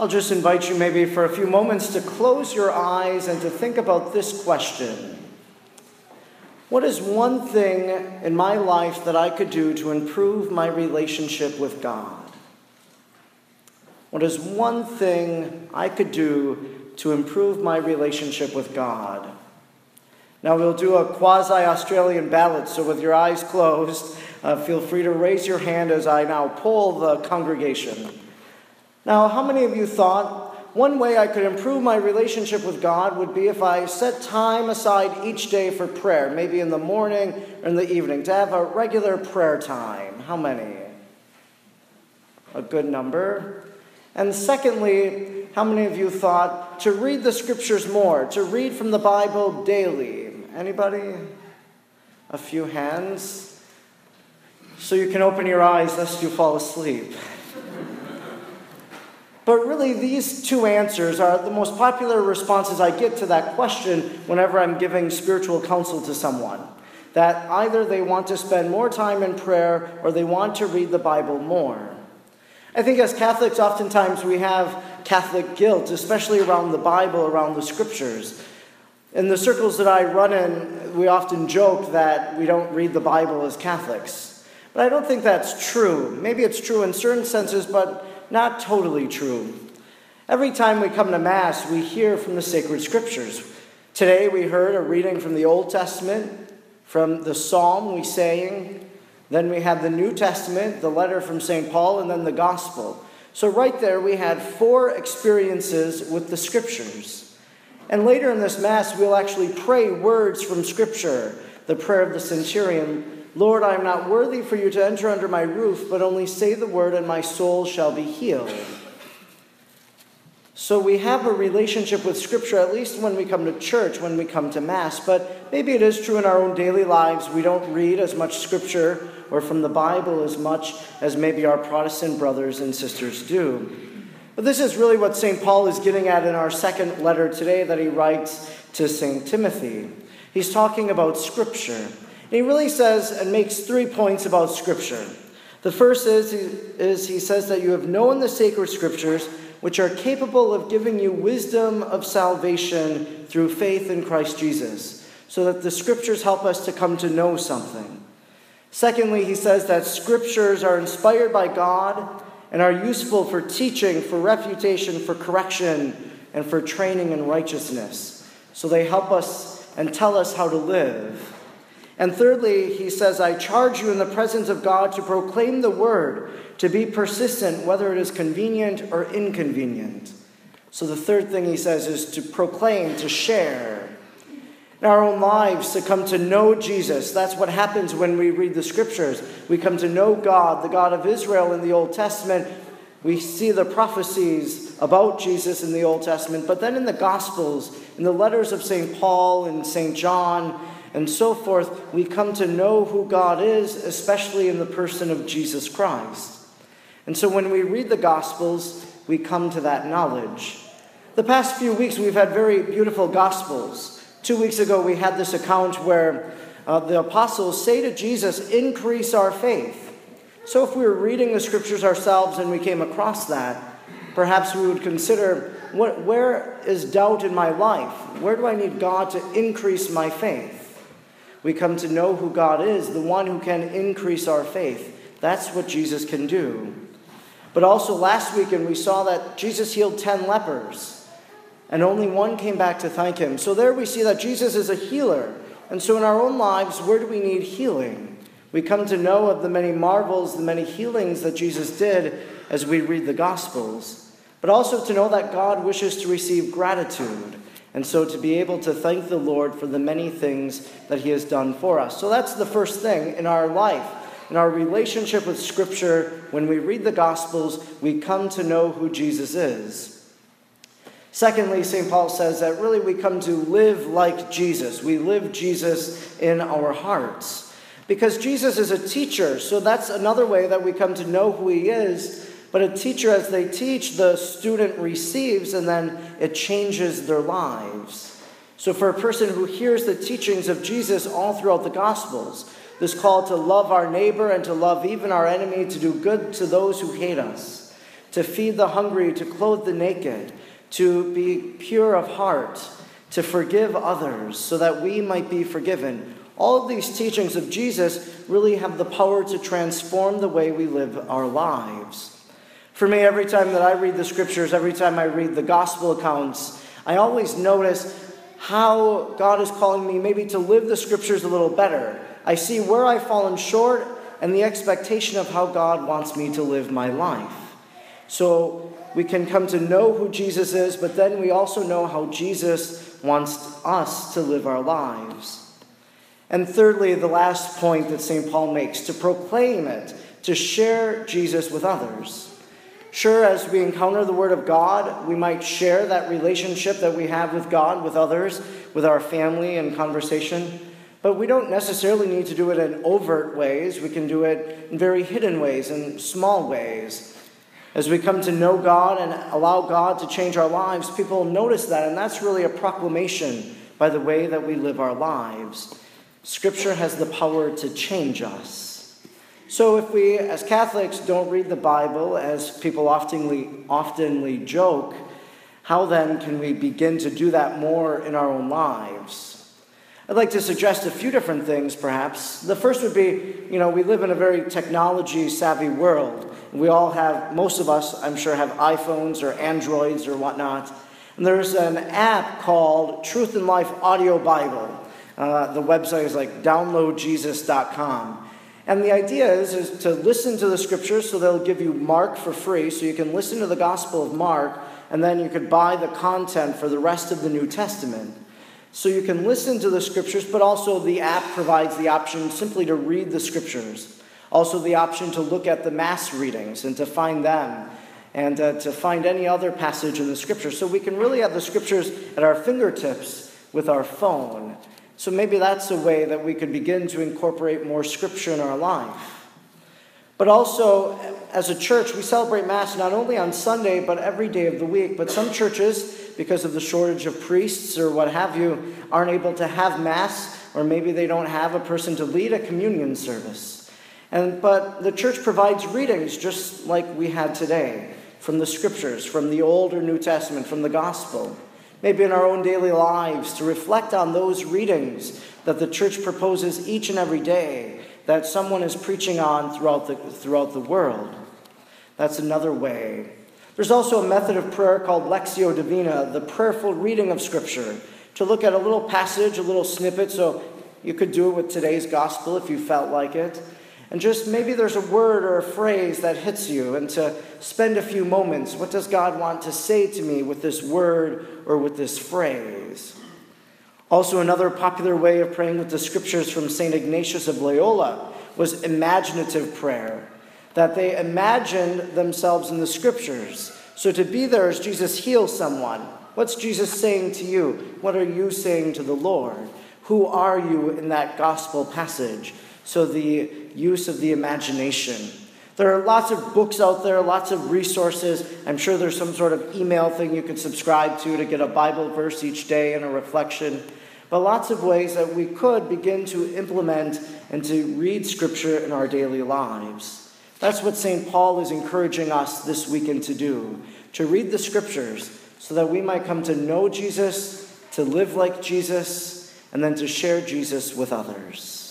I'll just invite you maybe for a few moments to close your eyes and to think about this question What is one thing in my life that I could do to improve my relationship with God? What is one thing I could do to improve my relationship with God? Now we'll do a quasi Australian ballot, so with your eyes closed, uh, feel free to raise your hand as I now poll the congregation. Now, how many of you thought one way I could improve my relationship with God would be if I set time aside each day for prayer, maybe in the morning or in the evening, to have a regular prayer time? How many? A good number. And secondly, how many of you thought to read the scriptures more, to read from the Bible daily? Anybody? A few hands? So you can open your eyes lest you fall asleep. But really, these two answers are the most popular responses I get to that question whenever I'm giving spiritual counsel to someone. That either they want to spend more time in prayer or they want to read the Bible more. I think as Catholics, oftentimes we have Catholic guilt, especially around the Bible, around the scriptures. In the circles that I run in, we often joke that we don't read the Bible as Catholics. But I don't think that's true. Maybe it's true in certain senses, but not totally true. Every time we come to Mass, we hear from the sacred scriptures. Today we heard a reading from the Old Testament, from the Psalm we sang. Then we had the New Testament, the letter from St. Paul, and then the Gospel. So, right there, we had four experiences with the scriptures. And later in this Mass, we'll actually pray words from Scripture. The prayer of the centurion Lord, I am not worthy for you to enter under my roof, but only say the word, and my soul shall be healed. So we have a relationship with Scripture, at least when we come to church, when we come to Mass. But maybe it is true in our own daily lives. We don't read as much Scripture or from the Bible as much as maybe our Protestant brothers and sisters do. But this is really what St. Paul is getting at in our second letter today that he writes to St. Timothy. He's talking about Scripture. And he really says and makes three points about Scripture. The first is, is he says that you have known the sacred Scriptures, which are capable of giving you wisdom of salvation through faith in Christ Jesus, so that the Scriptures help us to come to know something. Secondly, he says that Scriptures are inspired by God and are useful for teaching, for refutation, for correction, and for training in righteousness. So they help us and tell us how to live. And thirdly, he says, I charge you in the presence of God to proclaim the word, to be persistent, whether it is convenient or inconvenient. So the third thing he says is to proclaim, to share in our own lives to come to know Jesus. That's what happens when we read the scriptures. We come to know God, the God of Israel in the Old Testament. We see the prophecies about Jesus in the Old Testament, but then in the Gospels, in the letters of St. Paul and St. John, and so forth, we come to know who God is, especially in the person of Jesus Christ. And so when we read the Gospels, we come to that knowledge. The past few weeks, we've had very beautiful Gospels. Two weeks ago, we had this account where uh, the apostles say to Jesus, Increase our faith. So, if we were reading the scriptures ourselves and we came across that, perhaps we would consider what, where is doubt in my life? Where do I need God to increase my faith? We come to know who God is, the one who can increase our faith. That's what Jesus can do. But also, last weekend, we saw that Jesus healed 10 lepers and only one came back to thank him. So there we see that Jesus is a healer. And so in our own lives, where do we need healing? We come to know of the many marvels, the many healings that Jesus did as we read the Gospels, but also to know that God wishes to receive gratitude, and so to be able to thank the Lord for the many things that He has done for us. So that's the first thing in our life. In our relationship with Scripture, when we read the Gospels, we come to know who Jesus is. Secondly, St. Paul says that really we come to live like Jesus. We live Jesus in our hearts. Because Jesus is a teacher, so that's another way that we come to know who he is. But a teacher, as they teach, the student receives and then it changes their lives. So, for a person who hears the teachings of Jesus all throughout the Gospels, this call to love our neighbor and to love even our enemy, to do good to those who hate us, to feed the hungry, to clothe the naked, to be pure of heart, to forgive others, so that we might be forgiven. All of these teachings of Jesus really have the power to transform the way we live our lives. For me, every time that I read the scriptures, every time I read the gospel accounts, I always notice how God is calling me maybe to live the scriptures a little better. I see where I've fallen short and the expectation of how God wants me to live my life. So we can come to know who Jesus is, but then we also know how Jesus wants us to live our lives. And thirdly, the last point that St. Paul makes to proclaim it, to share Jesus with others. Sure, as we encounter the Word of God, we might share that relationship that we have with God, with others, with our family and conversation. But we don't necessarily need to do it in overt ways. We can do it in very hidden ways, in small ways. As we come to know God and allow God to change our lives, people notice that, and that's really a proclamation by the way that we live our lives. Scripture has the power to change us. So, if we, as Catholics, don't read the Bible, as people oftenly, oftenly joke, how then can we begin to do that more in our own lives? I'd like to suggest a few different things, perhaps. The first would be you know, we live in a very technology savvy world. We all have, most of us, I'm sure, have iPhones or Androids or whatnot. And there's an app called Truth and Life Audio Bible. Uh, the website is like downloadjesus.com. And the idea is, is to listen to the scriptures, so they'll give you Mark for free, so you can listen to the Gospel of Mark, and then you could buy the content for the rest of the New Testament. So you can listen to the scriptures, but also the app provides the option simply to read the scriptures. Also, the option to look at the Mass readings and to find them, and uh, to find any other passage in the scriptures. So we can really have the scriptures at our fingertips with our phone. So maybe that's a way that we could begin to incorporate more scripture in our life. But also, as a church, we celebrate Mass not only on Sunday, but every day of the week. But some churches, because of the shortage of priests or what have you, aren't able to have Mass, or maybe they don't have a person to lead a communion service. And, but the church provides readings just like we had today from the scriptures, from the Old or New Testament, from the Gospel maybe in our own daily lives, to reflect on those readings that the church proposes each and every day that someone is preaching on throughout the, throughout the world. That's another way. There's also a method of prayer called Lectio Divina, the prayerful reading of Scripture, to look at a little passage, a little snippet. So you could do it with today's gospel if you felt like it. And just maybe there's a word or a phrase that hits you, and to spend a few moments. What does God want to say to me with this word or with this phrase? Also, another popular way of praying with the scriptures from St. Ignatius of Loyola was imaginative prayer, that they imagined themselves in the scriptures. So, to be there as Jesus heals someone, what's Jesus saying to you? What are you saying to the Lord? Who are you in that gospel passage? So, the use of the imagination. There are lots of books out there, lots of resources. I'm sure there's some sort of email thing you can subscribe to to get a Bible verse each day and a reflection. But lots of ways that we could begin to implement and to read Scripture in our daily lives. That's what St. Paul is encouraging us this weekend to do to read the Scriptures so that we might come to know Jesus, to live like Jesus, and then to share Jesus with others.